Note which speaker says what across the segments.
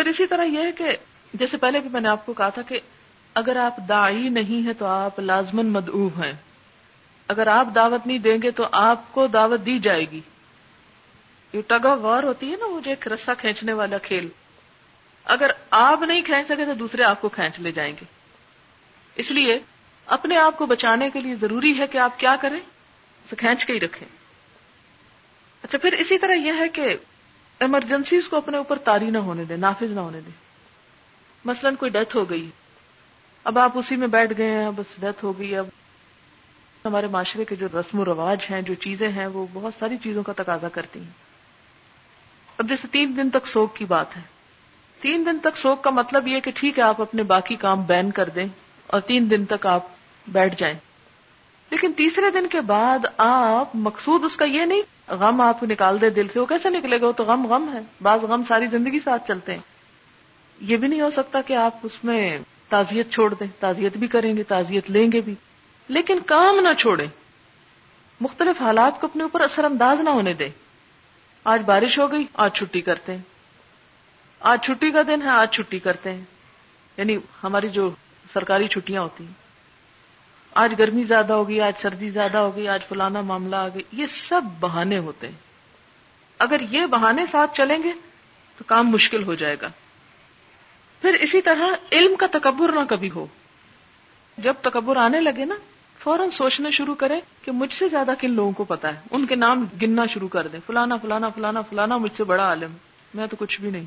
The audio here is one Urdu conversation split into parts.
Speaker 1: پھر اسی طرح یہ ہے کہ جیسے پہلے بھی میں نے آپ کو کہا تھا کہ اگر آپ دائی نہیں ہے تو آپ لازمن مدعو ہیں۔ اگر آپ دعوت نہیں دیں گے تو آپ کو دعوت دی جائے گی۔ یہ ٹگا وار ہوتی ہے نا وہ جو ایک رسا کھینچنے والا کھیل۔ اگر آپ نہیں کھینچ سکے تو دوسرے آپ کو کھینچ لے جائیں گے۔ اس لیے اپنے آپ کو بچانے کے لیے ضروری ہے کہ آپ کیا کریں، اسے کھینچ کے ہی رکھیں۔ اچھا پھر اسی طرح یہ ہے کہ ایمرجنسیز کو اپنے اوپر تاری نہ ہونے دیں، نافذ نہ ہونے دیں۔ مثلا کوئی ڈیتھ ہو گئی، اب آپ اسی میں بیٹھ گئے ہیں، بس ڈیتھ ہو گئی، اب ہمارے معاشرے کے جو رسم و رواج ہیں، جو چیزیں ہیں، وہ بہت ساری چیزوں کا تقاضا کرتی ہیں۔ اب جیسے تین دن تک سوگ کی بات ہے۔ تین دن تک سوگ کا مطلب یہ کہ ٹھیک ہے، آپ اپنے باقی کام بین کر دیں اور تین دن تک آپ بیٹھ جائیں۔ لیکن تیسرے دن کے بعد آپ مقصود اس کا یہ نہیں غم آپ نکال دے دل سے۔ وہ کیسے نکلے گا؟ وہ تو غم غم ہے۔ بعض غم ساری زندگی ساتھ چلتے ہیں۔ یہ بھی نہیں ہو سکتا کہ آپ اس میں تعزیت چھوڑ دیں۔ تعزیت بھی کریں گے، تعزیت لیں گے بھی۔ لیکن کام نہ چھوڑیں۔ مختلف حالات کو اپنے اوپر اثر انداز نہ ہونے دیں۔ آج بارش ہو گئی، آج چھٹی کرتے ہیں۔ آج چھٹی کا دن ہے، آج چھٹی کرتے ہیں۔ یعنی ہماری جو سرکاری چھٹیاں ہوتی ہیں۔ آج گرمی زیادہ ہوگی، آج سردی زیادہ ہوگی، آج فلانا معاملہ آ گئی۔ یہ سب بہانے ہوتے ہیں۔ اگر یہ بہانے ساتھ چلیں گے تو کام مشکل ہو جائے گا۔ پھر اسی طرح علم کا تکبر نہ کبھی ہو۔ جب تکبر آنے لگے نا، فوراً سوچنا شروع کرے کہ مجھ سے زیادہ کن لوگوں کو پتا ہے۔ ان کے نام گننا شروع کر دیں۔ فلانا فلانا فلانا فلانا مجھ سے بڑا عالم۔ میں تو کچھ بھی نہیں۔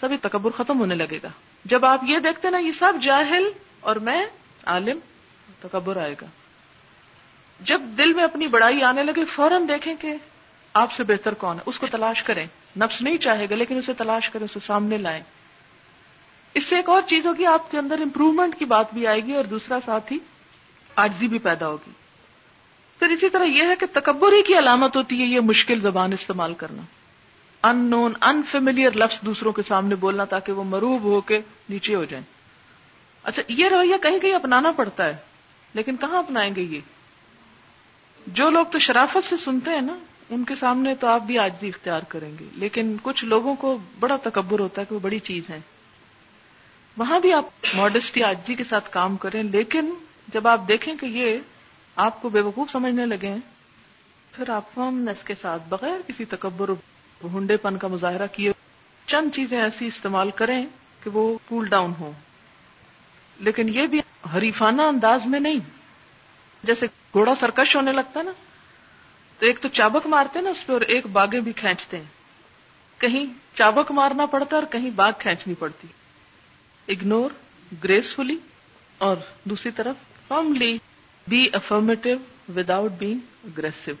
Speaker 1: سبھی تکبر ختم ہونے لگے گا۔ جب آپ یہ دیکھتے نا، یہ سب جاہل اور میں عالم۔ تکبر آئے گا۔ جب دل میں اپنی بڑائی آنے لگے، فوراً دیکھیں کہ آپ سے بہتر کون ہے۔ اس کو تلاش کریں۔ نفس نہیں چاہے گا، لیکن اسے تلاش کریں، اسے سامنے لائیں۔ اس سے ایک اور چیز ہوگی، آپ کے اندر امپروومنٹ کی بات بھی آئے گی اور دوسرا ساتھ ہی آجزی بھی پیدا ہوگی۔ پھر اسی طرح یہ ہے کہ تکبر ہی کی علامت ہوتی ہے یہ مشکل زبان استعمال کرنا۔ ان نون انفیملیئر لفظ دوسروں کے سامنے بولنا تاکہ وہ مروب ہو کے نیچے ہو جائیں۔ اچھا یہ رویہ کہیں کہیں اپنانا پڑتا ہے۔ لیکن کہاں اپنائیں گے یہ؟ جو لوگ تو شرافت سے سنتے ہیں نا، ان کے سامنے تو آپ بھی آجزی اختیار کریں گے۔ لیکن کچھ لوگوں کو بڑا تکبر ہوتا ہے کہ وہ بڑی چیز ہے وہاں بھی آپ ماڈسٹی آجزی کے ساتھ کام کریں، لیکن جب آپ دیکھیں کہ یہ آپ کو بے وقوف سمجھنے لگے ہیں، پھر آپ فمنس کے ساتھ بغیر کسی تکبر ہنڈے پن کا مظاہرہ کیے، چند چیزیں ایسی استعمال کریں کہ وہ کول ڈاؤن ہو لیکن یہ بھی حریفانہ انداز میں نہیں۔ جیسے گھوڑا سرکش ہونے لگتا نا، تو ایک تو چابک مارتے نا اس پہ اور ایک باغیں بھی کھینچتے ہیں۔ کہیں چابک مارنا پڑتا اور کہیں باغ کھینچنی پڑتی۔ اگنور گریسفلی اور دوسری طرف formally be affirmative without being aggressive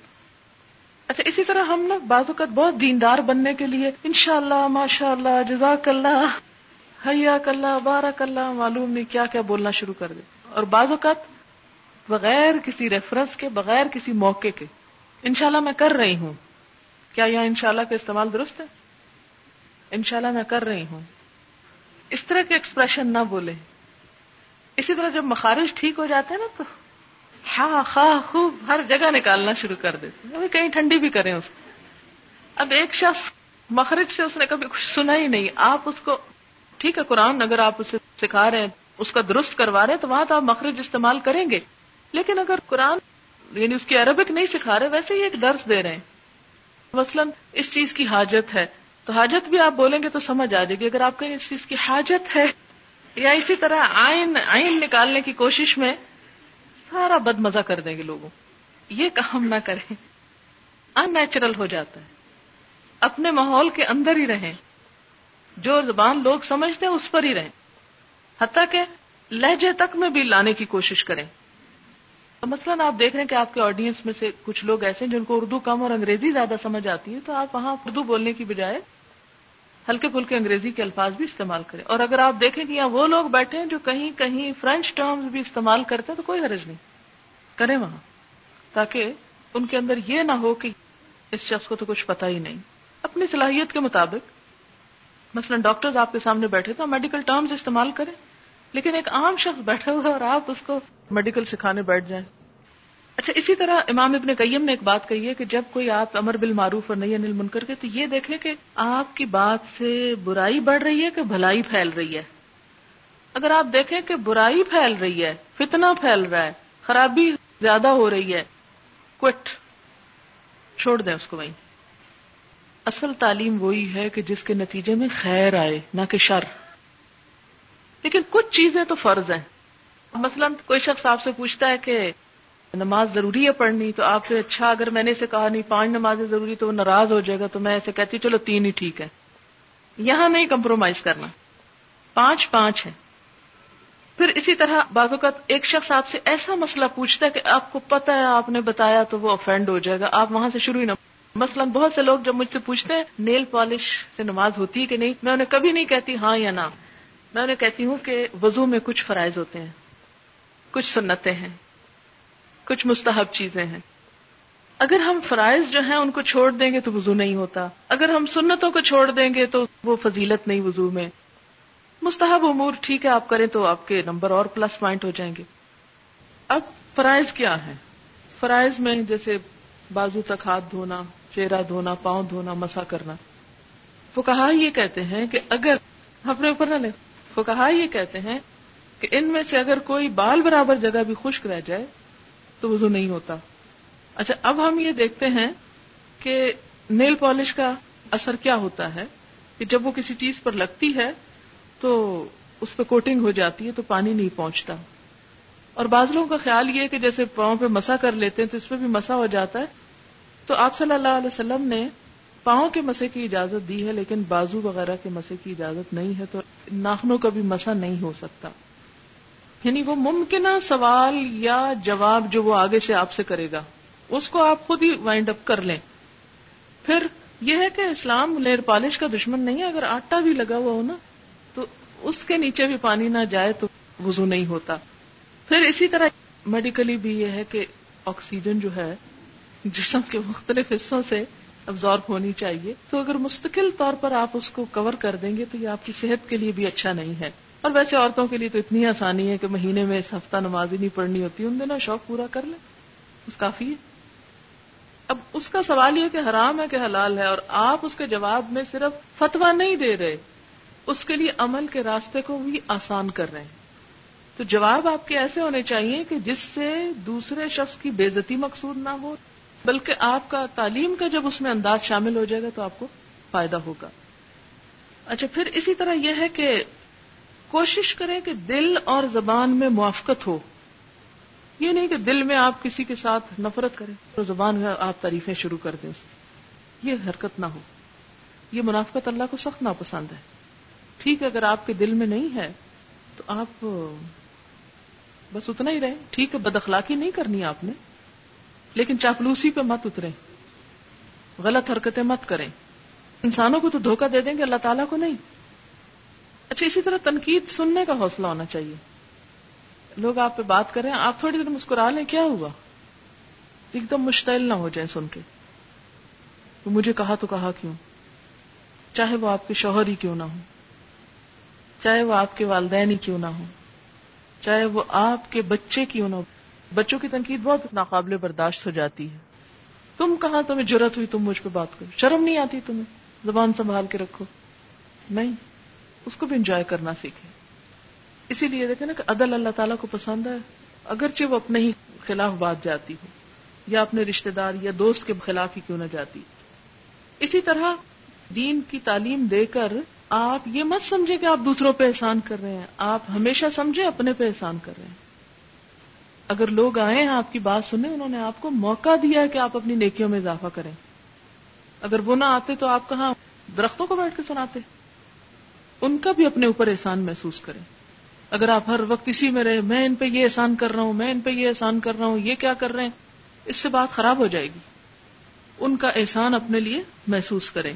Speaker 1: اچھا اسی طرح ہم نا بعض اوقات بہت دیندار بننے کے لیے انشاء اللہ ماشاء اللہ جزاک اللہ۔ حیا اللہ بارک اللہ معلوم نہیں کیا کیا بولنا شروع کر دے۔ اور بعض اوقات بغیر کسی ریفرنس کے، بغیر کسی موقع کے، انشاءاللہ میں کر رہی ہوں۔ کیا یہاں انشاءاللہ کا استعمال درست ہے؟ انشاءاللہ میں کر رہی ہوں۔ اس طرح کے ایکسپریشن نہ بولے۔ اسی طرح جب مخارج ٹھیک ہو جاتے ہیں نا تو ہاں خواہ خوب ہر جگہ نکالنا شروع کر دیتے کہیں ٹھنڈی بھی کریں اس کو۔ اب ایک شخص مخرج سے اس نے کبھی کچھ سنا ہی نہیں۔ آپ اس کو ٹھیک ہے، قرآن اگر آپ اسے سکھا رہے ہیں، اس کا درست کروا رہے ہیں، تو وہاں تو آپ مخرج استعمال کریں گے۔ لیکن اگر قرآن یعنی اس کی عربک نہیں سکھا رہے، ویسے ہی ایک درس دے رہے ہیں۔ مثلاً، اس چیز کی حاجت ہے۔ تو حاجت بھی آپ بولیں گے تو سمجھ آ جائے گی۔ اگر آپ کہیں اس چیز کی حاجت ہے، یا اسی طرح آئین آئین نکالنے کی کوشش میں سارا بد مزہ کر دیں گے لوگوں۔ یہ کام نہ کریں۔ ان نیچرل ہو جاتا ہے۔ اپنے ماحول کے اندر ہی رہیں۔ جو زبان لوگ سمجھتے ہیں، اس پر ہی رہیں۔ حتیٰ کہ لہجے تک میں بھی لانے کی کوشش کریں۔ مثلاً آپ دیکھ رہے ہیں کہ آپ کے آڈینس میں سے کچھ لوگ ایسے ہیں جن کو اردو کم اور انگریزی زیادہ سمجھ آتی ہے، تو آپ وہاں اردو بولنے کی بجائے ہلکے پھلکے انگریزی کے الفاظ بھی استعمال کریں۔ اور اگر آپ دیکھیں کہ یہاں وہ لوگ بیٹھے ہیں جو کہیں کہیں فرینچ ٹرمز بھی استعمال کرتے ہیں، تو کوئی حرج نہیں۔ کریں وہاں۔ تاکہ ان کے اندر یہ نہ ہو کہ اس شخص کو تو کچھ پتا ہی نہیں۔ اپنی صلاحیت کے مطابق مثلا ڈاکٹر آپ کے سامنے بیٹھے تو میڈیکل ٹرمز استعمال کریں، لیکن ایک عام شخص بیٹھا ہوا اور آپ اس کو میڈیکل سکھانے بیٹھ جائیں۔ اچھا اسی طرح امام ابن قیم نے ایک بات کہی ہے کہ جب کوئی آپ امر بل معروف اور نہیں انل منکر کے، تو یہ دیکھیں کہ آپ کی بات سے برائی بڑھ رہی ہے کہ بھلائی پھیل رہی ہے؟ اگر آپ دیکھیں کہ برائی پھیل رہی ہے فتنا پھیل رہا ہے، خرابی زیادہ ہو رہی ہے، کوٹ، چھوڑ دیں اس کو وہیں۔ اصل تعلیم وہی ہے کہ جس کے نتیجے میں خیر آئے، نہ کہ شر۔ لیکن کچھ چیزیں تو فرض ہیں۔ مثلا کوئی شخص آپ سے پوچھتا ہے کہ نماز ضروری ہے پڑھنی، تو آپ سے اچھا اگر میں نے اسے کہا نہیں، پانچ نمازیں ضروری، تو وہ ناراض ہو جائے گا، تو میں ایسے کہتی چلو تین ہی ٹھیک ہے۔ یہاں نہیں کمپرومائز کرنا۔ پانچ پانچ ہے پھر اسی طرح بعض اوقات ایک شخص آپ سے ایسا مسئلہ پوچھتا ہے کہ آپ کو پتا ہے، آپ نے بتایا تو وہ افینڈ ہو جائے گا۔ آپ وہاں سے شروع ہی نہ مثلا بہت سے لوگ جب مجھ سے پوچھتے ہیں، نیل پالش سے نماز ہوتی ہے کہ نہیں؟ میں انہیں کبھی نہیں کہتی ہاں یا نہ۔ میں انہیں کہتی ہوں کہ وضو میں کچھ فرائض ہوتے ہیں، کچھ سنتیں ہیں، کچھ مستحب چیزیں ہیں۔ اگر ہم فرائض جو ہیں ان کو چھوڑ دیں گے تو وضو نہیں ہوتا۔ اگر ہم سنتوں کو چھوڑ دیں گے تو وہ فضیلت نہیں وضو میں۔ مستحب امور ٹھیک ہے، آپ کریں تو آپ کے نمبر اور پلس پوائنٹ ہو جائیں گے۔ اب فرائض کیا ہے فرائض میں جیسے بازو تک ہاتھ دھونا چہرہ دھونا، پاؤں دھونا، مسا کرنا۔ وہ کہا یہ کہتے ہیں کہ اگر اپنے اوپر نہ لے۔ وہ کہا یہ کہتے ہیں کہ ان میں سے اگر کوئی بال برابر جگہ بھی خشک رہ جائے تو وضو نہیں ہوتا۔ اچھا اب ہم یہ دیکھتے ہیں کہ نیل پالش کا اثر کیا ہوتا ہے؟ کہ جب وہ کسی چیز پر لگتی ہے تو اس پہ کوٹنگ ہو جاتی ہے تو پانی نہیں پہنچتا۔ اور بعض لوگوں کا خیال یہ کہ جیسے پاؤں پہ مسا کر لیتے ہیں تو اس پہ بھی مسا ہو جاتا ہے۔ تو آپ صلی اللہ علیہ وسلم نے پاؤں کے مسے کی اجازت دی ہے، لیکن بازو وغیرہ کے مسے کی اجازت نہیں ہے، تو ناخنوں کا بھی مسا نہیں ہو سکتا۔ یعنی وہ ممکنہ سوال یا جواب جو وہ آگے سے آپ سے کرے گا، اس کو آپ خود ہی وائنڈ اپ کر لیں۔ پھر یہ ہے کہ اسلام لیر پالش کا دشمن نہیں ہے، اگر آٹا بھی لگا ہوا ہو نا، تو اس کے نیچے بھی پانی نہ جائے تو وضو نہیں ہوتا۔ پھر اسی طرح میڈیکلی بھی یہ ہے کہ آکسیجن جو ہے جسم کے مختلف حصوں سے ابزارب ہونی چاہیے۔ تو اگر مستقل طور پر آپ اس کو کور کر دیں گے تو یہ آپ کی صحت کے لیے بھی اچھا نہیں ہے۔ اور ویسے عورتوں کے لیے تو اتنی آسانی ہے کہ مہینے میں اس ہفتہ نماز ہی نہیں پڑھنی ہوتی، ان دنوں شوق پورا کر لیں۔ اس کافی ہے۔ اب اس کا سوال یہ کہ حرام ہے کہ حلال ہے، اور آپ اس کے جواب میں صرف فتوا نہیں دے رہے، اس کے لیے عمل کے راستے کو بھی آسان کر رہے ہیں۔ تو جواب آپ کے ایسے ہونے چاہیے کہ جس سے دوسرے شخص کی بےزتی مقصود نہ ہو۔ بلکہ آپ کا تعلیم کا جب اس میں انداز شامل ہو جائے گا تو آپ کو فائدہ ہوگا۔ اچھا پھر اسی طرح یہ ہے کہ کوشش کریں کہ دل اور زبان میں موافقت ہو۔ یہ نہیں کہ دل میں آپ کسی کے ساتھ نفرت کریں تو زبان میں آپ تعریفیں شروع کر دیں اس کی۔ یہ حرکت نہ ہو۔ یہ منافقت اللہ کو سخت ناپسند ہے۔ ٹھیک ہے، اگر آپ کے دل میں نہیں ہے تو آپ بس اتنا ہی رہے ٹھیک ہے، بد اخلاقی نہیں کرنی آپ نے۔ لیکن چاپلوسی پہ مت اترے غلط حرکتیں مت کریں۔ انسانوں کو تو دھوکہ دے دیں گے، اللہ تعالیٰ کو نہیں۔ اچھا اسی طرح تنقید سننے کا حوصلہ ہونا چاہیے۔ لوگ آپ پہ بات کریں، آپ تھوڑی دیر مسکرا لیں، کیا ہوا؟ ایک دم مشتعل نہ ہو جائیں سن کے۔ تو مجھے کہا تو کہا کیوں؟ چاہے وہ آپ کے شوہر ہی کیوں نہ ہو چاہے وہ آپ کے والدین ہی کیوں نہ ہو چاہے وہ آپ کے بچے کیوں نہ ہو بچوں کی تنقید بہت ناقابل برداشت ہو جاتی ہے۔ تم کہاں تمہیں ضرورت ہوئی تم مجھ پہ بات کرو؟ شرم نہیں آتی تمہیں؟ زبان سنبھال کے رکھو۔ نہیں، اس کو بھی انجوائے کرنا سیکھے اسی لیے دیکھیں نا کہ عدل اللہ تعالیٰ کو پسند ہے۔ اگرچہ وہ اپنے ہی خلاف بات جاتی ہو، یا اپنے رشتے دار یا دوست کے خلاف ہی کیوں نہ جاتی۔ اسی طرح دین کی تعلیم دے کر آپ یہ مت سمجھے کہ آپ دوسروں پہ احسان کر رہے ہیں۔ آپ ہمیشہ سمجھے اپنے پہ احسان کر رہے ہیں۔ اگر لوگ آئے ہیں، آپ کی بات سنیں، انہوں نے آپ کو موقع دیا ہے کہ آپ اپنی نیکیوں میں اضافہ کریں۔ اگر وہ نہ آتے تو آپ کہاں درختوں کو بیٹھ کے سناتے؟ ان کا بھی اپنے اوپر احسان محسوس کریں۔ اگر آپ ہر وقت اسی میں رہے، میں ان پہ یہ احسان کر رہا ہوں، میں ان پہ یہ احسان کر رہا ہوں، یہ کیا کر رہے ہیں؟ اس سے بات خراب ہو جائے گی۔ ان کا احسان اپنے لیے محسوس کریں۔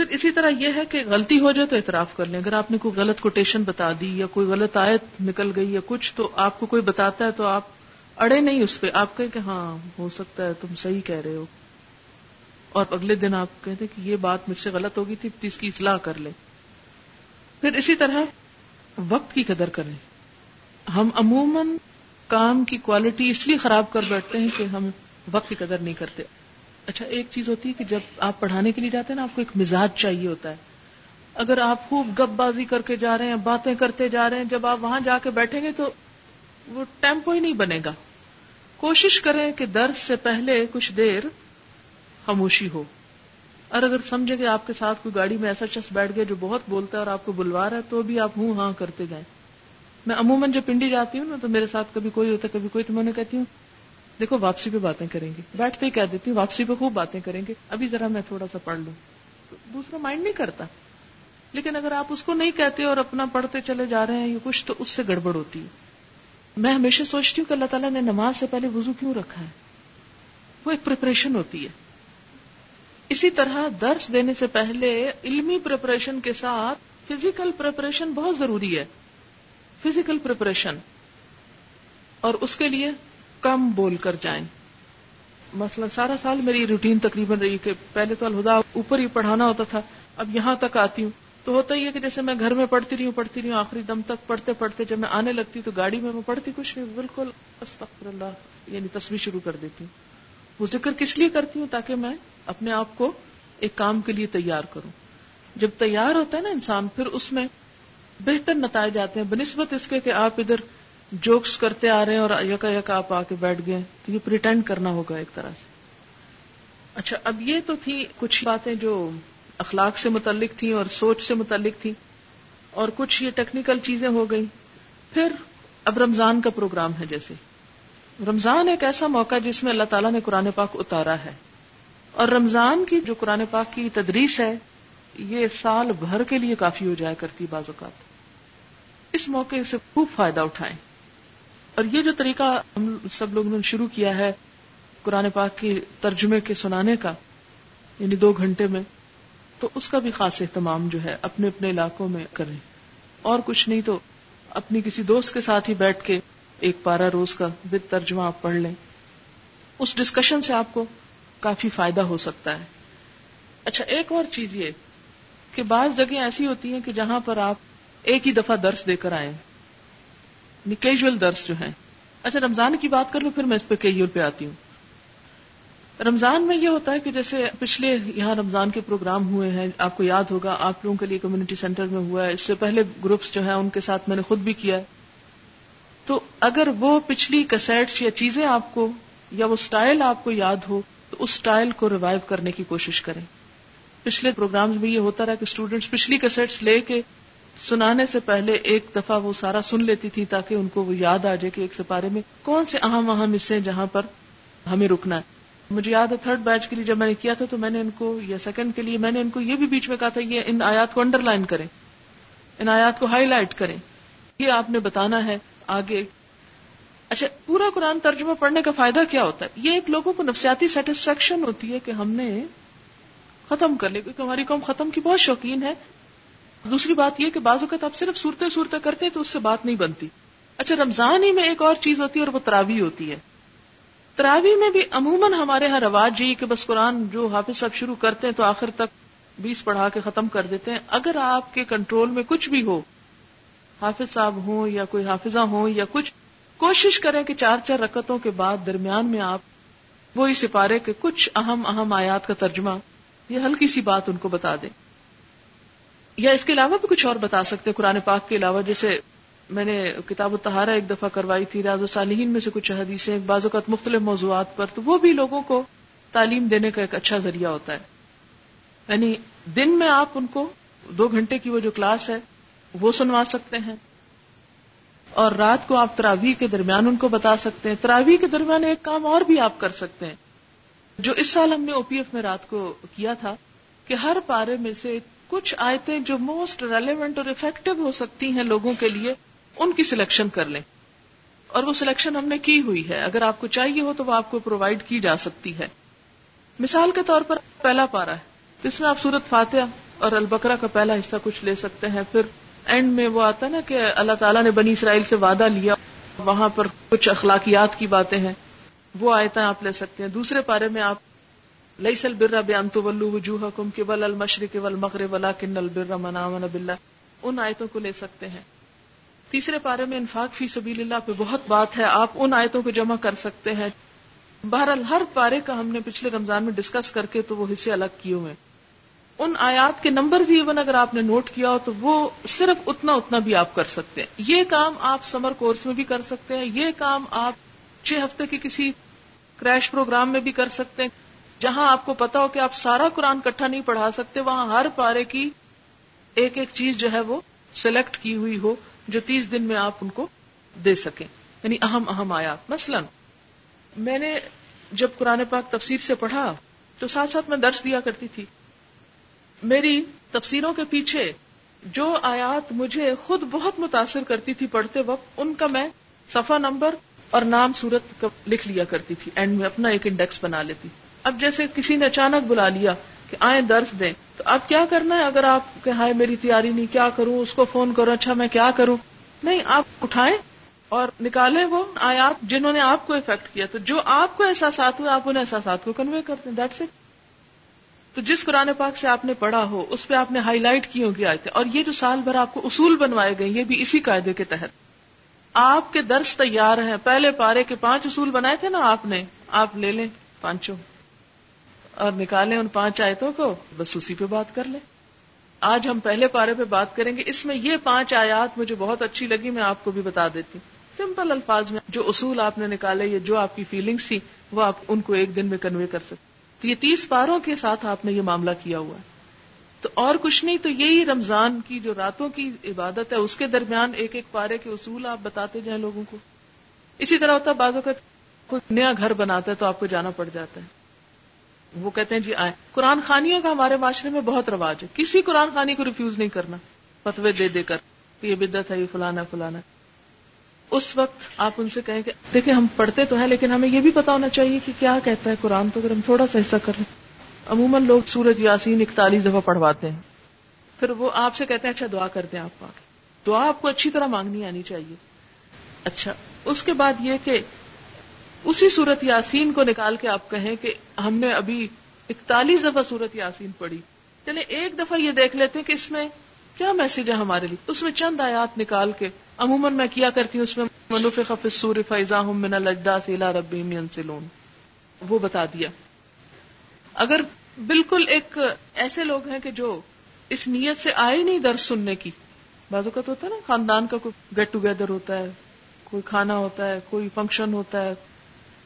Speaker 1: پھر اسی طرح یہ ہے کہ غلطی ہو جائے تو اعتراف کر لیں۔ اگر آپ نے کوئی غلط کوٹیشن بتا دی یا کوئی غلط آیت نکل گئی یا کچھ تو آپ کو کوئی بتاتا ہے تو آپ اڑے نہیں اس پہ۔ آپ کہیں کہ ہاں ہو سکتا ہے تم صحیح کہہ رہے ہو۔ اور اگلے دن آپ کہتے کہ یہ بات مجھ سے غلط ہوگی تھی، اس کی اصلاح کر لیں۔ پھر اسی طرح وقت کی قدر کریں۔ ہم عموماً کام کی کوالٹی اس لیے خراب کر بیٹھتے ہیں کہ ہم وقت کی قدر نہیں کرتے۔ اچھا ایک چیز ہوتی ہے کہ جب آپ پڑھانے کے لیے جاتے ہیں نا، آپ کو ایک مزاج چاہیے ہوتا ہے۔ اگر آپ خوب گپ بازی کر کے جا رہے ہیں، باتیں کرتے جا رہے ہیں، جب آپ وہاں جا کے بیٹھیں گے تو وہ ٹیمپو ہی نہیں بنے گا۔ کوشش کریں کہ درس سے پہلے کچھ دیر خاموشی ہو۔ اور اگر سمجھے کہ آپ کے ساتھ کوئی گاڑی میں ایسا شخص بیٹھ گیا جو بہت بولتا ہے اور آپ کو بلوا رہا ہے، تو بھی آپ ہوں ہاں کرتے جائیں۔ میں عموماً جب پنڈی جاتی ہوں نا، تو میرے ساتھ کبھی کوئی ہوتا ہے، کبھی کوئی، تو میں نے کہتی ہوں دیکھو، واپسی پہ باتیں کریں گے۔ بیٹھتے ہی کہہ دیتی ہوں، واپسی پہ خوب باتیں کریں گے۔ ابھی ذرا میں تھوڑا سا پڑھ لوں۔ دوسرا مائنڈ نہیں کرتا۔ لیکن اگر آپ اس کو نہیں کہتے اور اپنا پڑھتے چلے جا رہے ہیں یا کچھ، تو اس سے گڑبڑ ہوتی ہے۔ میں ہمیشہ سوچتی ہوں کہ اللہ تعالیٰ نے نماز سے پہلے وضو کیوں رکھا ہے؟ وہ ایک پریپریشن ہوتی ہے۔ اسی طرح درس دینے سے پہلے علمی پریپریشن کے ساتھ فزیکل پریپریشن بہت ضروری ہے۔ فزیکل پریپریشن اور اس کے لیے کم بول کر جائیں۔ مثلا سارا سال میری روٹین تقریباً رہی کہ پہلے تو الہدا اوپر ہی پڑھانا ہوتا تھا، اب یہاں تک آتی ہوں۔ تو ہوتا ہی ہے کہ جیسے میں گھر میں پڑھتی رہی ہوں، پڑھتی رہی ہوں، آخری دم تک پڑھتے پڑھتے جب میں آنے لگتی تو گاڑی میں میں پڑھتی کچھ نہیں، بالکل استغفر اللہ یعنی تصویر شروع کر دیتی ہوں۔ وہ ذکر کس لیے کرتی ہوں؟ تاکہ میں اپنے آپ کو ایک کام کے لیے تیار کروں۔ جب تیار ہوتا ہے نا انسان، پھر اس میں بہتر نتائج آتے ہیں، بنسبت اس کے کہ آپ ادھر جوکس کرتے آ رہے ہیں اور یکا یکا آپ آ کے بیٹھ گئے تو یہ پریٹینڈ کرنا ہوگا ایک طرح سے۔ اچھا اب یہ تو تھی کچھ باتیں جو اخلاق سے متعلق تھی اور سوچ سے متعلق تھی اور کچھ یہ ٹیکنیکل چیزیں ہو گئی پھر اب رمضان کا پروگرام ہے جیسے۔ رمضان ایک ایسا موقع جس میں اللہ تعالیٰ نے قرآن پاک اتارا ہے۔ اور رمضان کی جو قرآن پاک کی تدریس ہے، یہ سال بھر کے لیے کافی ہو جایا کرتی بعض اوقات۔ اس موقع سے خوب فائدہ اٹھائیں۔ اور یہ جو طریقہ ہم سب لوگوں نے شروع کیا ہے قرآن پاک کی ترجمے کے سنانے کا یعنی دو گھنٹے میں، تو اس کا بھی خاص اہتمام جو ہے، اپنے اپنے علاقوں میں کریں۔ اور کچھ نہیں تو اپنی کسی دوست کے ساتھ ہی بیٹھ کے ایک پارا روز کا بت ترجمہ آپ پڑھ لیں۔ اس ڈسکشن سے آپ کو کافی فائدہ ہو سکتا ہے۔ اچھا ایک اور چیز یہ کہ بعض جگہ ایسی ہوتی ہیں کہ جہاں پر آپ ایک ہی دفعہ درس دے کر آئے یعنی کیجول درس جو ہیں۔ اچھا رمضان کی بات کر لوں پھر میں اس پہ کیجول پہ آتی ہوں۔ رمضان میں یہ ہوتا ہے کہ جیسے پچھلے یہاں رمضان کے پروگرام ہوئے ہیں، آپ کو یاد ہوگا، آپ لوگوں کے لیے کمیونٹی سینٹر میں ہوا ہے۔ اس سے پہلے گروپس جو ہیں، ان کے ساتھ میں نے خود بھی کیا ہے۔ تو اگر وہ پچھلی کسیٹس یا چیزیں آپ کو یا وہ سٹائل آپ کو یاد ہو، تو اس سٹائل کو ریوائو کرنے کی کوشش کریں۔ پچھلے پروگرامز میں یہ ہوتا رہا کہ اسٹوڈینٹس پچھلی کسیٹس لے کے سنانے سے پہلے ایک دفعہ وہ سارا سن لیتی تھی تاکہ ان کو وہ یاد آ جائے کہ ایک سپارے میں کون سے اہم اہم حصے جہاں پر ہمیں رکنا ہے۔ مجھے یاد ہے تھرڈ بیچ کے لیے جب میں نے کیا تھا تو میں نے ان کو، یا سیکنڈ کے لیے میں نے ان کو یہ بھی بیچ میں کہا تھا، یہ ان آیات کو انڈر لائن کریں۔ ان آیات کو ہائی لائٹ کریں۔ یہ آپ نے بتانا ہے آگے۔ اچھا پورا قرآن ترجمہ پڑھنے کا فائدہ کیا ہوتا ہے؟ یہ ایک لوگوں کو نفسیاتی سیٹسفیکشن ہوتی ہے کہ ہم نے ختم کر لیا، کیونکہ ہماری قوم ختم کی بہت شوقین ہے۔ دوسری بات یہ کہ بعض اوقات آپ صرف صورتیں صورتیں کرتے تو اس سے بات نہیں بنتی۔ اچھا رمضان ہی میں ایک اور چیز ہوتی ہے اور وہ تراوی ہوتی ہے۔ تراوی میں بھی عموماً ہمارے یہاں رواج یہی کہ بس قرآن جو حافظ صاحب شروع کرتے ہیں تو آخر تک بیس پڑھا کے ختم کر دیتے ہیں۔ اگر آپ کے کنٹرول میں کچھ بھی ہو، حافظ صاحب ہوں یا کوئی حافظہ ہوں یا کچھ، کوشش کریں کہ چار چار رکتوں کے بعد درمیان میں آپ وہی سپارے کے کچھ اہم اہم آیات کا ترجمہ یا ہلکی سی بات ان کو بتا دیں۔ یا اس کے علاوہ بھی کچھ اور بتا سکتے قرآن پاک کے علاوہ جیسے میں نے کتاب الطہارہ ایک دفعہ کروائی تھی، ریاض الصالحین میں سے کچھ حدیثیں بعض اوقات مختلف موضوعات پر، تو وہ بھی لوگوں کو تعلیم دینے کا ایک اچھا ذریعہ ہوتا ہے۔ یعنی دن میں آپ ان کو دو گھنٹے کی وہ جو کلاس ہے، وہ سنوا سکتے ہیں۔ اور رات کو آپ تراویح کے درمیان ان کو بتا سکتے ہیں۔ تراویح کے درمیان ایک کام اور بھی آپ کر سکتے ہیں۔ جو اس سال ہم نے او پی ایف میں رات کو کیا تھا کہ ہر پارے میں سے کچھ آیتیں جو موسٹ ریلیونٹ اور افیکٹو ہو سکتی ہیں لوگوں کے لیے، ان کی سلیکشن کر لیں۔ اور وہ سلیکشن ہم نے کی ہوئی ہے۔ اگر آپ کو چاہیے ہو تو وہ آپ کو پرووائڈ کی جا سکتی ہے۔ مثال کے طور پر پہلا پارا ہے۔ جس میں آپ سورت فاتحہ اور البکرا کا پہلا حصہ کچھ لے سکتے ہیں۔ پھر اینڈ میں وہ آتا ہے نا کہ اللہ تعالیٰ نے بنی اسرائیل سے وعدہ لیا۔ وہاں پر کچھ اخلاقیات کی باتیں ہیں۔ وہ آیتیں آپ لے سکتے ہیں۔ دوسرے پارے میں آپ لئی سل برا بے انتو وجوہ کم کے ول المشرق ول مغرب ولا کن البر منا بلّہ ان آیتوں کو لے سکتے ہیں۔ تیسرے پارے میں انفاق فی سبیل اللہ پہ بہت بات ہے۔ آپ ان آیتوں کو جمع کر سکتے ہیں۔ بہرحال ہر پارے کا ہم نے پچھلے رمضان میں ڈسکس کر کے تو وہ حصے الگ کیے ہوئے۔ ان آیات کے نمبر بھی ایون اگر آپ نے نوٹ کیا ہو تو وہ صرف اتنا اتنا بھی آپ کر سکتے ہیں۔ یہ کام آپ سمر کورس میں بھی کر سکتے ہیں۔ یہ کام آپ چھ ہفتے کے کسی کریش پروگرام میں بھی کر سکتے ہیں۔ جہاں آپ کو پتا ہو کہ آپ سارا قرآن کٹھا نہیں پڑھا سکتے، وہاں ہر پارے کی ایک ایک چیز جو ہے وہ سلیکٹ کی ہوئی ہو جو تیس دن میں آپ ان کو دے سکیں۔ یعنی اہم اہم آیات۔ مثلا میں نے جب قرآن پاک تفسیر سے پڑھا تو ساتھ ساتھ میں درس دیا کرتی تھی۔ میری تفسیروں کے پیچھے جو آیات مجھے خود بہت متاثر کرتی تھی پڑھتے وقت، ان کا میں صفحہ نمبر اور نام صورت لکھ لیا کرتی تھی۔ اینڈ میں اپنا ایک انڈیکس بنا لیتی۔ اب جیسے کسی نے اچانک بلا لیا کہ آئیں درس دیں، تو اب کیا کرنا ہے؟ اگر آپ کہ ہائے میری تیاری نہیں، کیا کروں؟ اس کو فون کرو اچھا میں کیا کروں؟ نہیں، آپ اٹھائیں اور نکالیں وہ آیات جنہوں نے آپ کو افیکٹ کیا۔ تو جو آپ کو احساسات ہوئے، آپ ان احساسات کو کنوے کرتے ہیں دیٹس اٹ تو جس قرآن پاک سے آپ نے پڑھا ہو، اس پہ آپ نے ہائی لائٹ کی ہوگی آئے اور یہ جو سال بھر آپ کو اصول بنوائے گئے، یہ بھی اسی قاعدے کے تحت۔ آپ کے درس تیار ہیں، پہلے پارے کے پانچ اصول بنائے تھے نا آپ نے؟ آپ لے لیں پانچوں۔ اور نکالیں ان پانچ آیتوں کو، بس اسی پہ بات کر لیں۔ آج ہم پہلے پارے پہ بات کریں گے، اس میں یہ پانچ آیات مجھے بہت اچھی لگی، میں آپ کو بھی بتا دیتی ہوں۔ سمپل الفاظ میں، جو اصول آپ نے نکالے یا جو آپ کی فیلنگس تھی، وہ آپ ان کو ایک دن میں کنوے کر سکتے تو یہ تیس پاروں کے ساتھ آپ نے یہ معاملہ کیا ہوا ہے۔ تو اور کچھ نہیں، تو یہی رمضان کی جو راتوں کی عبادت ہے، اس کے درمیان ایک ایک پارے کے اصول آپ بتاتے جائیں لوگوں کو۔ اسی طرح ہوتا ہے بعضوں کا کوئی نیا گھر بناتا ہے تو آپ کو جانا پڑ جاتا ہے۔ وہ کہتے ہیں جی آئے قرآن خانیوں کا ہمارے معاشرے میں بہت رواج ہے۔ کسی قرآن خانی کو ریفیوز نہیں کرنا، فتوے دے دے کر یہ بدت ہے، یہ فلانا فلانا۔ اس وقت آپ ان سے کہیں کہ، دیکھیں ہم پڑھتے تو ہیں، لیکن ہمیں یہ بھی پتا ہونا چاہیے کہ کیا کہتا ہے قرآن، تو اگر ہم تھوڑا سا حصہ کر لیں۔ عموماً لوگ سورج یاسین اکتالیس دفعہ پڑھواتے ہیں۔ پھر وہ آپ سے کہتے ہیں اچھا دعا کر دیں آپ دعا آپ کو اچھی طرح مانگنی آنی چاہیے۔ اچھا اس کے بعد یہ کہ اسی سورت یاسین کو نکال کے آپ کہیں کہ ہم نے ابھی اکتالیس دفعہ سورت یاسین پڑھی۔ چلے ایک دفعہ یہ دیکھ لیتے ہیں کہ اس میں کیا میسج ہے ہمارے لیے۔ اس میں چند آیات نکال کے عموماً میں کیا کرتی ہوں، اس میں منوف خف سور فیضا من الجدا سیلا ربی سلون وہ بتا دیا۔ اگر بالکل ایک ایسے لوگ ہیں کہ جو اس نیت سے آئے نہیں درس سننے کی بازو کا تو ہوتا ہے نا، خاندان کا کوئی گیٹ ٹوگیدر ہوتا ہے، کوئی کھانا ہوتا ہے، کوئی فنکشن ہوتا ہے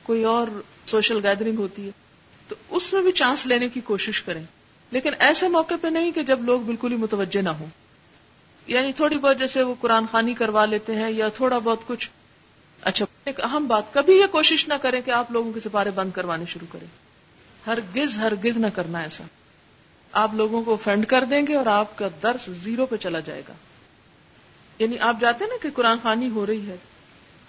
Speaker 1: کوئی اور سوشل گیدرنگ ہوتی ہے، تو اس میں بھی چانس لینے کی کوشش کریں۔ لیکن ایسے موقع پہ نہیں کہ جب لوگ بالکل ہی متوجہ نہ ہوں۔ یعنی تھوڑی بہت جیسے وہ قرآن خانی کروا لیتے ہیں یا تھوڑا بہت کچھ۔ اچھا ایک اہم بات، کبھی یہ کوشش نہ کریں کہ آپ لوگوں کے سپارے بند کروانے شروع کریں۔ ہر گز ہر گز نہ کرنا ایسا۔ آپ لوگوں کو فنڈ کر دیں گے اور آپ کا درس زیرو پہ چلا جائے گا۔ یعنی آپ جاتے ہیں نا کہ قرآن خانی ہو رہی ہے۔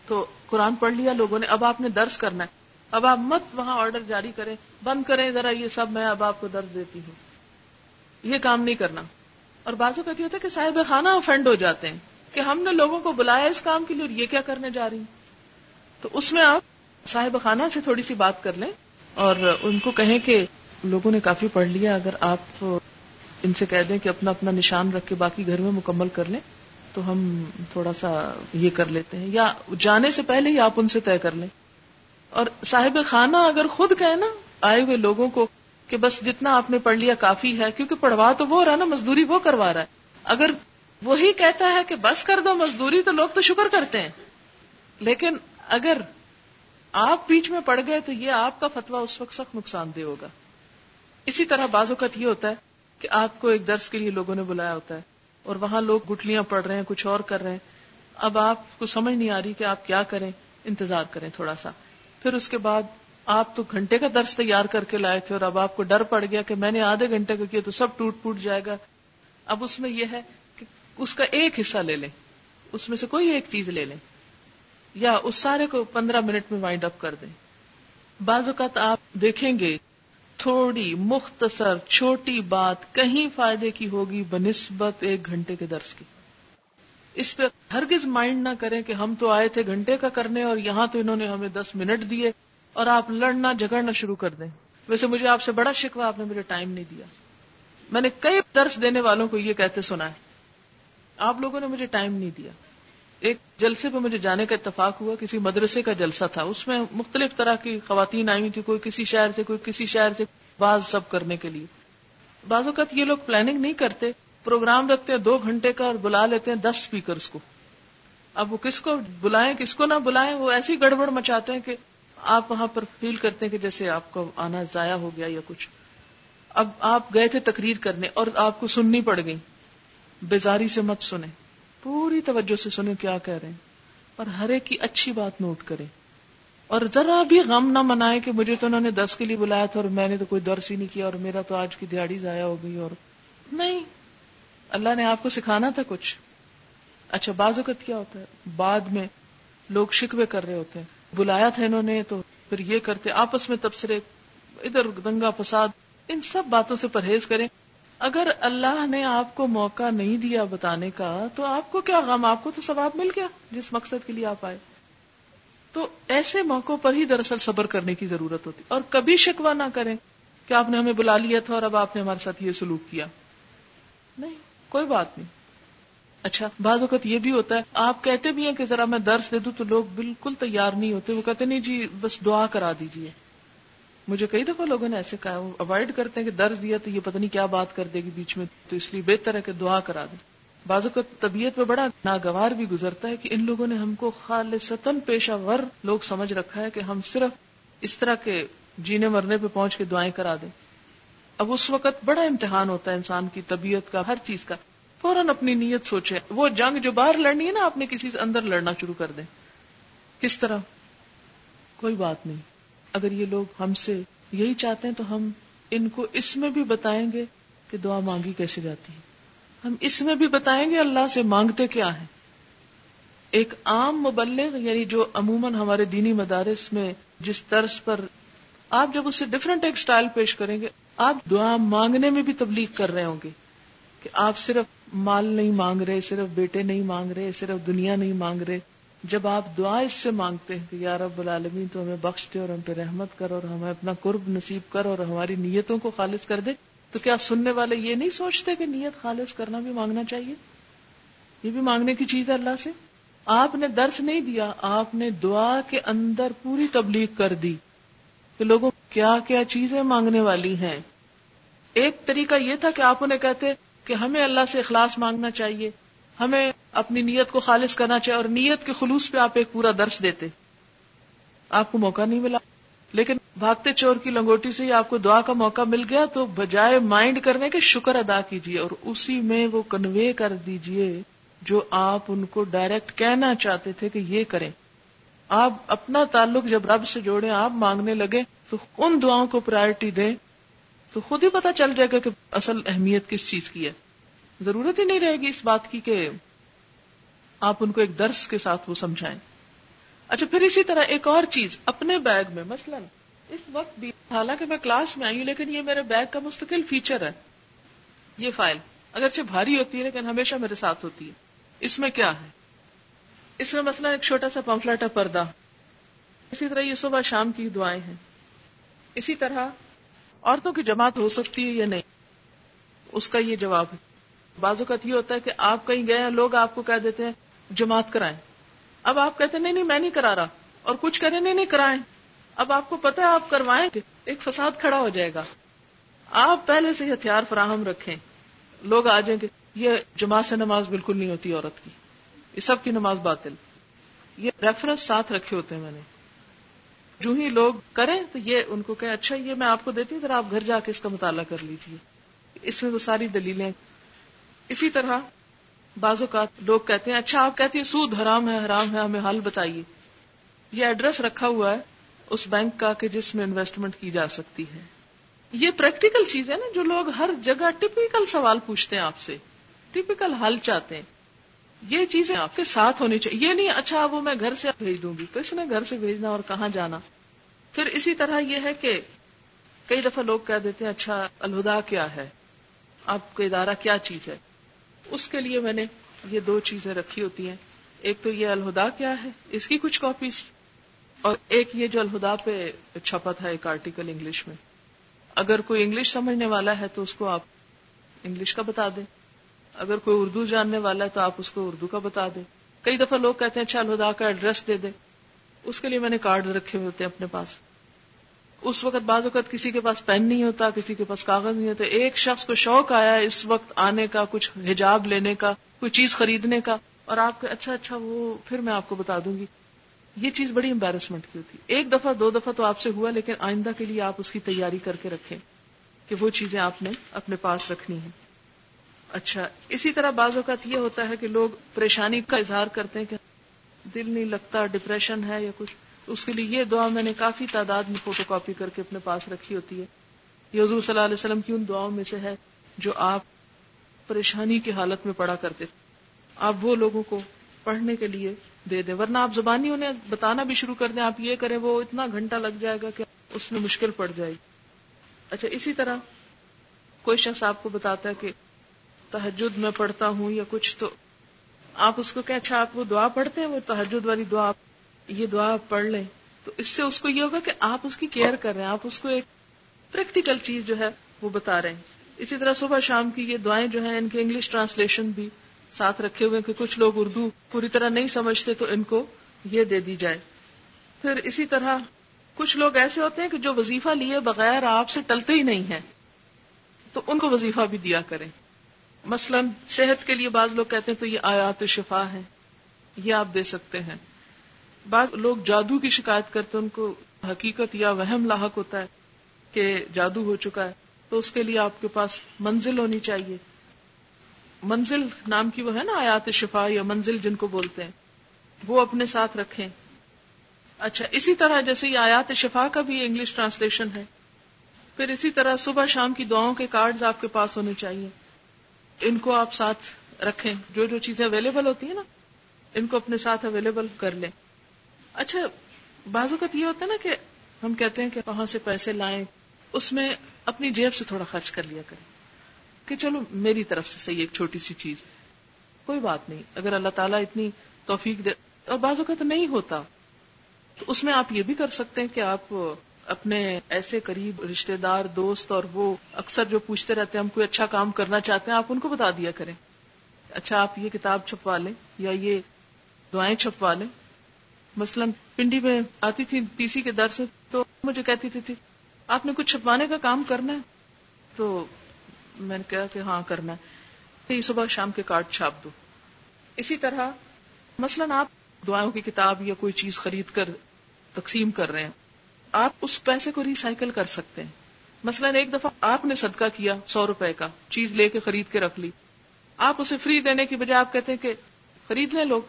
Speaker 1: تو قرآن پڑھ لیا لوگوں نے، اب آپ نے درس کرنا ہے۔ اب آپ مت وہاں آرڈر جاری کریں۔ بند کریں ذرا یہ سب، میں اب آپ کو درد دیتی ہوں۔ یہ کام نہیں کرنا۔ اور بازو کہتی ہوتا ہے کہ صاحب خانہ افینڈ ہو جاتے ہیں کہ ہم نے لوگوں کو بلایا اس کام کے لیے اور یہ کیا کرنے جا رہی تو اس میں آپ صاحب خانہ سے تھوڑی سی بات کر لیں اور ان کو کہیں کہ لوگوں نے کافی پڑھ لیا، اگر آپ ان سے کہہ دیں کہ اپنا اپنا نشان رکھ کے باقی گھر میں مکمل کر لیں۔ تو ہم تھوڑا سا یہ کر لیتے ہیں یا جانے سے پہلے ہی آپ ان سے طے کر لیں۔ اور صاحب خانہ اگر خود کہے نا، آئے ہوئے لوگوں کو کہ بس جتنا آپ نے پڑھ لیا کافی ہے، کیونکہ پڑھوا تو وہ رہا نا، مزدوری وہ کروا رہا ہے۔ اگر وہی کہتا ہے کہ بس کر دو مزدوری تو لوگ تو شکر کرتے ہیں۔ لیکن اگر آپ بیچ میں پڑ گئے تو یہ آپ کا فتوا اس وقت سخت نقصان دہ ہوگا۔ اسی طرح بعض اوقات یہ ہوتا ہے کہ آپ کو ایک درس کے لیے لوگوں نے بلایا ہوتا ہے۔ اور وہاں لوگ گٹلیاں پڑھ رہے ہیں، کچھ اور کر رہے ہیں۔ اب آپ کو سمجھ نہیں آ رہی کہ آپ کیا کریں، انتظار کریں تھوڑا سا۔ پھر اس کے بعد آپ تو گھنٹے کا درس تیار کر کے لائے تھے اور اب آپ کو ڈر پڑ گیا کہ میں نے آدھے گھنٹے کا کیا تو سب ٹوٹ پوٹ جائے گا۔ اب اس میں یہ ہے کہ اس کا ایک حصہ لے لیں۔ اس میں سے کوئی ایک چیز لے لیں۔ یا اس سارے کو پندرہ منٹ میں وائنڈ اپ کر دیں۔ بعض اوقات آپ دیکھیں گے تھوڑی مختصر چھوٹی بات کہیں فائدے کی ہوگی بنسبت ایک گھنٹے کے درس کی۔ اس پہ ہرگز مائنڈ نہ کریں کہ ہم تو آئے تھے گھنٹے کا کرنے اور یہاں تو انہوں نے ہمیں دس منٹ دیے اور آپ لڑنا جھگڑنا شروع کر دیں۔ ویسے مجھے آپ سے بڑا شکوا آپ نے مجھے ٹائم نہیں دیا۔ میں نے کئی درس دینے والوں کو یہ کہتے سنا ہے۔ آپ لوگوں نے مجھے ٹائم نہیں دیا۔ ایک جلسے پہ مجھے جانے کا اتفاق ہوا، کسی مدرسے کا جلسہ تھا۔ اس میں مختلف طرح کی خواتین آئی تھی کوئی کسی شہر سے، کوئی کسی شہر سے، بعض سب کرنے کے لیے۔ بعض اوقات یہ لوگ پلاننگ نہیں کرتے پروگرام رکھتے ہیں، دو گھنٹے کا اور بلا لیتے ہیں دس اسپیکرس کو۔ اب وہ کس کو بلائیں، کس کو نہ بلائیں، وہ ایسی گڑبڑ مچاتے ہیں کہ آپ وہاں پر فیل کرتے ہیں کہ جیسے آپ کو آنا ضائع ہو گیا یا کچھ۔ اب آپ گئے تھے تقریر کرنے اور آپ کو سننی پڑ گئی بیزاری سے مت سنیں۔ پوری توجہ سے سنیں کیا کہہ رہے ہیں۔ اور ہر ایک کی اچھی بات نوٹ کریں۔ اور ذرا بھی غم نہ منائے کہ مجھے تو انہوں نے دس کے لیے بلایا تھا اور میں نے تو کوئی درس ہی نہیں کیا اور میرا تو آج کی دیہڑی ضائع ہو گئی اور نہیں۔ اللہ نے آپ کو سکھانا تھا کچھ۔ اچھا بعض اوقات کیا ہوتا ہے؟ بعد میں لوگ شکوے کر رہے ہوتے ہیں۔ بلایا تھا انہوں نے تو پھر یہ کرتے، آپس میں تبصرے، ادھر دنگا فساد ان سب باتوں سے پرہیز کریں۔ اگر اللہ نے آپ کو موقع نہیں دیا بتانے کا، تو آپ کو کیا غم؟ آپ کو تو ثواب مل گیا جس مقصد کے لیے آپ آئے۔ تو ایسے موقعوں پر ہی دراصل صبر کرنے کی ضرورت ہوتی۔ اور کبھی شکوا نہ کریں کہ آپ نے ہمیں بلا لیا تھا اور اب آپ نے ہمارے ساتھ یہ سلوک کیا۔ نہیں، کوئی بات نہیں۔ اچھا بعض اوقات یہ بھی ہوتا ہے، آپ کہتے بھی ہیں کہ ذرا میں درس دے دوں تو لوگ بالکل تیار نہیں ہوتے۔ وہ کہتے نہیں جی بس دعا کرا دیجیے مجھے کئی دفعہ لوگوں نے ایسے کہا، وہ اوائڈ کرتے ہیں کہ درد دیا تو یہ پتہ نہیں کیا بات کر دے گی بیچ میں، تو اس لیے بہتر ہے کہ دعا کرا دیں۔ بازو کا طبیعت پہ بڑا ناگوار بھی گزرتا ہے کہ ان لوگوں نے ہم کو خالصتاً پیشہ ور لوگ سمجھ رکھا ہے کہ ہم صرف اس طرح کے جینے مرنے پہ پہنچ کے دعائیں کرا دیں۔ اب اس وقت بڑا امتحان ہوتا ہے انسان کی طبیعت کا، ہر چیز کا۔ فوراً اپنی نیت سوچے وہ جنگ جو باہر لڑنی ہے نا اپنے کسی سے اندر لڑنا شروع کر دیں۔ کس طرح؟ کوئی بات نہیں۔ اگر یہ لوگ ہم سے یہی چاہتے ہیں تو ہم ان کو اس میں بھی بتائیں گے کہ دعا مانگی کیسے جاتی ہے۔ ہم اس میں بھی بتائیں گے اللہ سے مانگتے کیا ہے ایک عام مبلغ یعنی جو عموماً ہمارے دینی مدارس میں جس طرز پر آپ جب اسے ڈفرینٹ ایک سٹائل پیش کریں گے، آپ دعا مانگنے میں بھی تبلیغ کر رہے ہوں گے کہ آپ صرف مال نہیں مانگ رہے، صرف بیٹے نہیں مانگ رہے، صرف دنیا نہیں مانگ رہے۔ جب آپ دعا اس سے مانگتے ہیں کہ یا رب العالمین تو ہمیں بخش دے اور ہم پہ رحمت کر اور ہمیں اپنا قرب نصیب کر اور ہماری نیتوں کو خالص کر دے، تو کیا سننے والے یہ نہیں سوچتے کہ نیت خالص کرنا بھی مانگنا چاہیے؟ یہ بھی مانگنے کی چیز ہے اللہ سے۔ آپ نے درس نہیں دیا، آپ نے دعا کے اندر پوری تبلیغ کر دی کہ لوگوں کیا کیا چیزیں مانگنے والی ہیں۔ ایک طریقہ یہ تھا کہ آپ انہیں کہتے کہ ہمیں اللہ سے اخلاص مانگنا چاہیے۔ ہمیں اپنی نیت کو خالص کرنا چاہیے اور نیت کے خلوص پہ آپ ایک پورا درس دیتے۔ آپ کو موقع نہیں ملا۔ لیکن بھاگتے چور کی لنگوٹی سے آپ کو دعا کا موقع مل گیا، تو بجائے مائنڈ کرنے کے شکر ادا کیجیے اور اسی میں وہ کنوے کر دیجیے جو آپ ان کو ڈائریکٹ کہنا چاہتے تھے کہ یہ کریں۔ آپ اپنا تعلق جب رب سے جوڑے آپ مانگنے لگے تو ان دعاؤں کو پرائرٹی دیں، تو خود ہی پتا چل جائے گا کہ اصل اہمیت کس چیز کی ہے۔ ضرورت ہی نہیں رہے گی اس بات کی کہ آپ ان کو ایک درس کے ساتھ وہ سمجھائیں۔ اچھا پھر اسی طرح ایک اور چیز، اپنے بیگ میں، مثلا اس وقت بھی، حالانکہ میں کلاس میں آئی ہوں، لیکن یہ میرے بیگ کا مستقل فیچر ہے۔ یہ فائل اگرچہ بھاری ہوتی ہے، لیکن ہمیشہ میرے ساتھ ہوتی ہے۔ اس میں کیا ہے؟ اس میں مثلا ایک چھوٹا سا پمفلٹ ہے، پردہ۔ اسی طرح یہ صبح شام کی دعائیں ہیں۔ اسی طرح، عورتوں کی جماعت ہو سکتی ہے یا نہیں؟ اس کا یہ جواب ہے۔ بعض اوقات یہ ہوتا ہے کہ آپ کہیں گئے ہیں، لوگ آپ کو کہہ دیتے ہیں، جماعت کرائیں۔ اب آپ کہتے ہیں، نہیں نہیں، میں نہیں کرا رہا۔ اور کچھ کریں نہیں نہیں، کرائیں۔ اب آپ کو پتا ہے، آپ کروائیں گے ایک فساد کھڑا ہو جائے گا۔ آپ پہلے سے ہتھیار فراہم رکھیں۔ لوگ آ جائیں گے یہ جماعت سے نماز بالکل نہیں ہوتی، عورت کی۔ یہ سب کی نماز باطل۔ یہ ریفرنس ساتھ رکھے ہوتے ہیں میں نے۔ جو ہی لوگ کریں تو یہ ان کو کہ اچھا یہ میں آپ کو دیتی ہوں، ذرا آپ گھر جا کے اس کا مطالعہ کر لیجیے اس میں وہ ساری دلیلیں اسی طرح بعض اوقات لوگ کہتے ہیں اچھا آپ کہتے ہیں سود حرام ہے حرام ہے، ہمیں حل بتائیے۔ یہ ایڈریس رکھا ہوا ہے اس بینک کا کہ جس میں انویسٹمنٹ کی جا سکتی ہے۔ یہ پریکٹیکل چیز ہے نا، جو لوگ ہر جگہ ٹپیکل سوال پوچھتے ہیں آپ سے۔ ٹپیکل حل چاہتے ہیں۔ یہ چیزیں آپ کے ساتھ ہونی چاہیے۔ یہ نہیں اچھا وہ میں گھر سے بھیج دوں گی۔ کس نے گھر سے بھیجنا اور کہاں جانا؟ پھر اسی طرح یہ ہے کہ کئی دفعہ لوگ کہہ دیتے ہیں اچھا الہدا کیا ہے؟ آپ کا ادارہ کیا چیز ہے؟ اس کے لیے میں نے یہ دو چیزیں رکھی ہوتی ہیں۔ ایک تو یہ الہدا کیا ہے، اس کی کچھ کاپیز اور ایک یہ جو الہدا پہ چھپا تھا ایک آرٹیکل انگلش میں۔ اگر کوئی انگلش سمجھنے والا ہے تو اس کو آپ انگلش کا بتا دیں۔ اگر کوئی اردو جاننے والا ہے تو آپ اس کو اردو کا بتا دیں۔ کئی دفعہ لوگ کہتے ہیں اچھا الہدا کا ایڈریس دے دے اس کے لیے میں نے کارڈ رکھے ہوئے ہوتے ہیں اپنے پاس۔ اس وقت بعض اوقات کسی کے پاس پین نہیں ہوتا، کسی کے پاس کاغذ نہیں ہوتا، ایک شخص کو شوق آیا اس وقت آنے کا، کچھ حجاب لینے کا، کوئی چیز خریدنے کا، اور آپ کا اچھا اچھا وہ پھر میں آپ کو بتا دوں گی۔ یہ چیز بڑی امبیرسمنٹ کی ہوتی۔ ایک دفعہ، دو دفعہ تو آپ سے ہوا، لیکن آئندہ کے لیے آپ اس کی تیاری کر کے رکھیں کہ وہ چیزیں آپ نے اپنے پاس رکھنی ہیں۔ اچھا اسی طرح بعض اوقات یہ ہوتا ہے کہ لوگ پریشانی کا اظہار کرتے ہیں کہ دل نہیں لگتا ڈپریشن ہے یا کچھ۔ اس کے لیے یہ دعا میں نے کافی تعداد میں فوٹو کاپی کر کے اپنے پاس رکھی ہوتی ہے۔ یہ حضور صلی اللہ علیہ وسلم کی ان دعاؤں میں سے ہے جو آپ پریشانی کی حالت میں پڑا کرتے آپ وہ لوگوں کو پڑھنے کے لیے دے دیں۔ ورنہ آپ زبانی انہیں بتانا بھی شروع کر دیں۔ آپ یہ کریں وہ اتنا گھنٹہ لگ جائے گا کہ اس میں مشکل پڑ جائے گی۔ اچھا اسی طرح کوئی شخص آپ کو بتاتا ہے کہ تحجد میں پڑھتا ہوں یا کچھ تو آپ اس کو کہ اچھا آپ وہ دعا پڑھتے ہیں، وہ تحجد والی دعا یہ دعا پڑھ لیں، تو اس سے اس کو یہ ہوگا کہ آپ اس کی کیئر کر رہے ہیں، آپ اس کو ایک پریکٹیکل چیز جو ہے وہ بتا رہے ہیں۔ اسی طرح صبح شام کی یہ دعائیں جو ہیں، ان کے انگلش ٹرانسلیشن بھی ساتھ رکھے ہوئے کہ کچھ لوگ اردو پوری طرح نہیں سمجھتے تو ان کو یہ دے دی جائے۔ پھر اسی طرح کچھ لوگ ایسے ہوتے ہیں کہ جو وظیفہ لیے بغیر آپ سے ٹلتے ہی نہیں ہیں، تو ان کو وظیفہ بھی دیا کریں۔ مثلا صحت کے لیے بعض لوگ کہتے ہیں تو یہ آیات شفا ہے یہ آپ دے سکتے ہیں۔ بعض لوگ جادو کی شکایت کرتے ان کو حقیقت یا وہم لاحق ہوتا ہے کہ جادو ہو چکا ہے، تو اس کے لیے آپ کے پاس منزل ہونی چاہیے۔ منزل نام کی وہ ہے نا آیات شفا یا منزل جن کو بولتے ہیں، وہ اپنے ساتھ رکھیں۔ اچھا اسی طرح جیسے یہ آیات شفا کا بھی انگلش ٹرانسلیشن ہے، پھر اسی طرح صبح شام کی دعاؤں کے کارڈز آپ کے پاس ہونے چاہیے۔ ان کو آپ ساتھ رکھیں، جو جو چیزیں اویلیبل ہوتی ہیں نا، ان کو اپنے ساتھ اویلیبل کر لیں۔ اچھا بعض اوقات یہ ہوتا ہے نا کہ ہم کہتے ہیں کہ وہاں سے پیسے لائیں، اس میں اپنی جیب سے تھوڑا خرچ کر لیا کریں۔ کہ چلو، میری طرف سے صحیح ایک چھوٹی سی چیز۔ کوئی بات نہیں، اگر اللہ تعالیٰ اتنی توفیق دے۔ اور بعض اوقات نہیں ہوتا۔ تو اس میں آپ یہ بھی کر سکتے ہیں کہ آپ اپنے ایسے قریب رشتے دار، دوست اور وہ اکثر جو پوچھتے رہتے ہیں، ہم کوئی اچھا کام کرنا چاہتے ہیں، آپ ان کو بتا دیا کریں۔ اچھا آپ یہ کتاب چھپوا لیں یا یہ دعائیں چھپوا لیں۔ مثلا پنڈی میں آتی تھی پی سی کے در سے تو مجھے کہتی تھی, تھی آپ نے کچھ چھپوانے کا کام کرنا ہے؟ تو میں نے کہا کہ ہاں کرنا ہے۔ صبح شام کے کارڈ چھاپ دو۔ اسی طرح مثلا آپ دعاؤں کی کتاب یا کوئی چیز خرید کر تقسیم کر رہے ہیں آپ اس پیسے کو ریسائکل کر سکتے ہیں۔ مثلا ایک دفعہ آپ نے صدقہ کیا سو روپے کا چیز لے کے خرید کے رکھ لی۔ آپ اسے فری دینے کی بجائے آپ کہتے ہیں کہ خرید لیں لوگ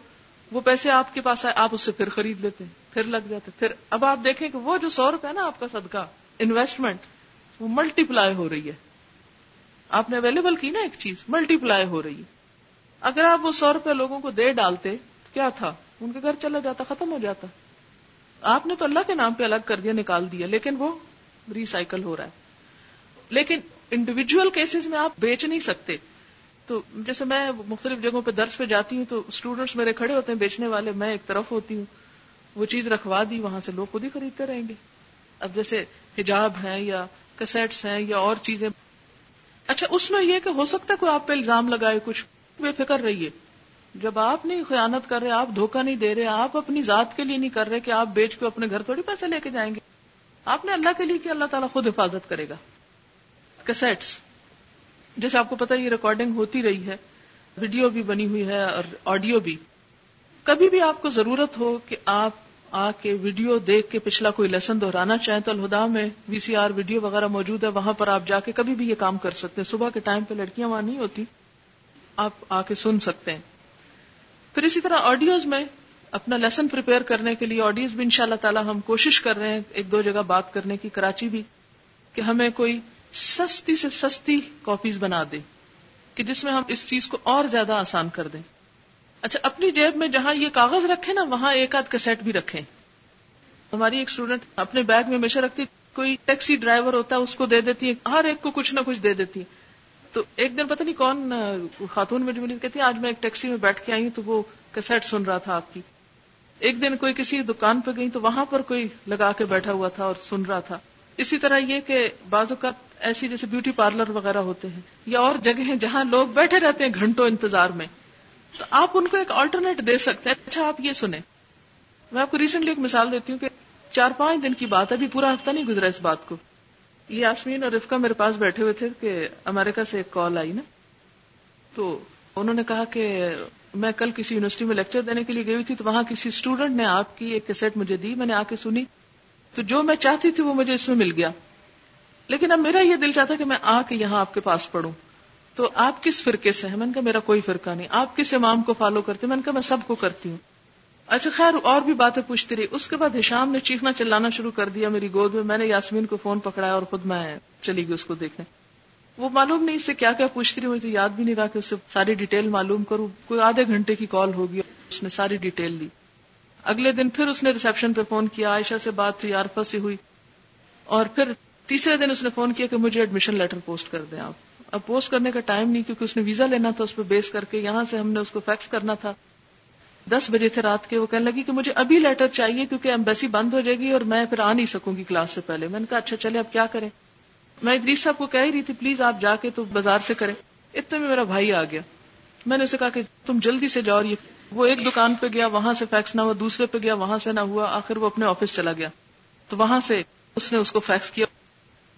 Speaker 1: وہ پیسے آپ کے پاس آئے، آپ اس سے پھر خرید لیتے ہیں، پھر لگ جاتے پھر اب آپ دیکھیں کہ وہ جو سو روپے نا آپ کا صدقہ انویسٹمنٹ وہ ملٹی پلائی ہو رہی ہے۔ آپ نے اویلیبل کی نا ایک چیز ملٹی پلائی ہو رہی ہے۔ اگر آپ وہ سو روپے لوگوں کو دے ڈالتے، کیا تھا؟ ان کے گھر چلا جاتا، ختم ہو جاتا۔ آپ نے تو اللہ کے نام پہ الگ کر دیا، نکال دیا، لیکن وہ ریسائکل ہو رہا ہے۔ لیکن انڈیویجل کیسز میں آپ بیچ نہیں سکتے۔ تو جیسے میں مختلف جگہوں پہ درس پہ جاتی ہوں تو اسٹوڈینٹس میرے کھڑے ہوتے ہیں، بیچنے والے، میں ایک طرف ہوتی ہوں۔ وہ چیز رکھوا دی، وہاں سے لوگ خود ہی خریدتے رہیں گے۔ اب جیسے حجاب ہیں یا کسیٹس ہیں یا اور چیزیں۔ اچھا اس میں یہ کہ ہو سکتا ہے کوئی آپ پہ الزام لگائے، کچھ بے فکر رہیے۔ جب آپ نہیں خیانت کر رہے، آپ دھوکہ نہیں دے رہے، آپ اپنی ذات کے لیے نہیں کر رہے کہ آپ بیچ کے اپنے گھر تھوڑی پیسے لے کے جائیں گے۔ آپ نے اللہ کے لیے کہ اللہ تعالیٰ خود حفاظت کرے گا۔ کسیٹس جیسے آپ کو پتا یہ ریکارڈنگ ہوتی رہی ہے ویڈیو بھی بنی ہوئی ہے اور آڈیو بھی۔ کبھی بھی آپ کو ضرورت ہو کہ آپ آ کے ویڈیو دیکھ کے پچھلا کوئی لیسن دہرانا چاہیں تو الہدا میں وی سی آر ویڈیو وغیرہ موجود ہے، وہاں پر آپ جا کے کبھی بھی یہ کام کر سکتے ہیں۔ صبح کے ٹائم پہ لڑکیاں وہاں نہیں ہوتی، آپ آ کے سن سکتے ہیں۔ پھر اسی طرح آڈیوز میں اپنا لیسن پریپیئر کرنے کے لیے آڈیوز بھی ان شاء اللہ تعالیٰ ہم کوشش کر رہے ہیں، ایک دو جگہ بات کرنے کی، کراچی بھی، کہ ہمیں کوئی سستی سے سستی کاپیز بنا دے کہ جس میں ہم اس چیز کو اور زیادہ آسان کر دیں۔ اچھا اپنی جیب میں جہاں یہ کاغذ رکھے نا، وہاں ایک آدھ کیسٹ بھی رکھے ہماری ایک اسٹوڈنٹ اپنے بیگ میں ہمیشہ رکھتی، کوئی ٹیکسی ڈرائیور ہوتا ہے اس کو دے دیتی ہے ہر ایک کو کچھ نہ کچھ دے دیتی۔ ہے تو ایک دن پتہ نہیں کون خاتون میں جو کہتی، آج میں ایک ٹیکسی میں بیٹھ کے آئی ہوں تو وہ کیسٹ سن رہا تھا آپ کی۔ ایک دن کوئی کسی دکان پہ گئی تو وہاں پر کوئی لگا کے بیٹھا ہوا تھا اور سن رہا تھا۔ اسی طرح یہ کہ بعض اوقات ایسی جیسے بیوٹی پارلر وغیرہ ہوتے ہیں یا اور جگہ ہیں جہاں لوگ بیٹھے رہتے ہیں گھنٹوں انتظار میں، تو آپ ان کو ایک آلٹرنیٹ دے سکتے ہیں۔ اچھا آپ یہ سنیں۔ میں آپ کو ریسنٹلی ایک مثال دیتی ہوں کہ چار پانچ دن کی بات ہے، ابھی پورا ہفتہ نہیں گزرا اس بات کو۔ یہ آسمین اور رفقا میرے پاس بیٹھے ہوئے تھے کہ امریکہ سے ایک کال آئی نا۔ تو انہوں نے کہا کہ میں کل کسی یونیورسٹی میں لیکچر دینے کے لیے گئی تھی، تو وہاں کسی اسٹوڈنٹ نے آپ کی ایک کیسٹ مجھے دی، میں نے آ کے سنی۔ تو جو میں چاہتی تھی وہ مجھے اس میں مل گیا۔ لیکن اب میرا یہ دل چاہتا کہ میں آ کے یہاں آپ کے پاس پڑھوں۔ تو آپ کس فرقے سے ہیں؟ میں نے کہا میرا کوئی فرقہ نہیں۔ آپ کس امام کو فالو کرتے میں نے کہا میں سب کو کرتی ہوں۔ اچھا خیر، اور بھی باتیں پوچھتی رہی۔ اس کے بعد ہشام نے چیخنا چلانا شروع کر دیا میری گود میں۔ میں نے یاسمین کو فون پکڑایا اور خود میں چلی گئی اس کو دیکھنے۔ وہ معلوم نہیں اس سے کیا کیا پوچھتی رہی، مجھے یاد بھی نہیں رہا کہ اس سے ساری ڈیٹیل معلوم کروں۔ کوئی آدھے گھنٹے کی کال ہوگی اس نے ساری ڈیٹیل لی۔ اگلے دن پھر اس نے ریسپشن پہ فون کیا، عائشہ سے بات ہوئی، عارفہ سے ہوئی۔ اور پھر تیسرے دن اس نے فون کیا کہ مجھے ایڈمیشن لیٹر پوسٹ کر دیں آپ۔ اب پوسٹ کرنے کا ٹائم نہیں کیونکہ اس نے ویزا لینا تھا، اس پہ بیس کر کے یہاں سے ہم نے اس کو فیکس کرنا تھا۔ دس بجے تھے رات کے، وہ کہنے لگی کہ مجھے ابھی لیٹر چاہیے کیونکہ ایمبیسی بند ہو جائے گی اور میں پھر آ نہیں سکوں گی کلاس سے پہلے۔ میں نے کہا اچھا چلے، اب کیا کریں؟ میں ادریس صاحب کو کہہ ہی رہی تھی پلیز آپ جا کے تو بازار سے کریں۔ اتنے میں میرا بھائی آ گیا۔ میں نے اسے کہا کہ تم جلدی سے جاؤ، یہ وہ ایک دکان پہ گیا، وہاں سے فیکس نہ ہوا، دوسرے پہ گیا، وہاں سے نہ ہوا، آخر وہ اپنے آفس چلا گیا۔ تو وہاں سے اس نے اس کو فیکس کیا۔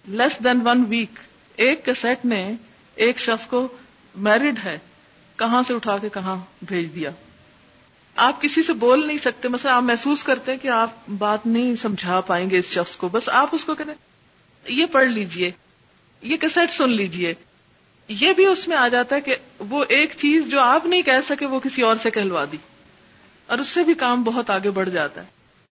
Speaker 1: لیس دین ون ویک ایک کیسٹ نے ایک شخص کو میرڈ ہے، کہاں سے اٹھا کے کہاں بھیج دیا؟ آپ کسی سے بول نہیں سکتے، مثلا آپ محسوس کرتے کہ آپ بات نہیں سمجھا پائیں گے اس شخص کو، بس آپ اس کو کہتے یہ پڑھ لیجیے، یہ کیسٹ سن لیجیے۔ یہ بھی اس میں آ جاتا ہے کہ وہ ایک چیز جو آپ نہیں کہہ سکے، وہ کسی اور سے کہلوا دی۔ اور اس سے بھی کام بہت آگے بڑھ جاتا ہے۔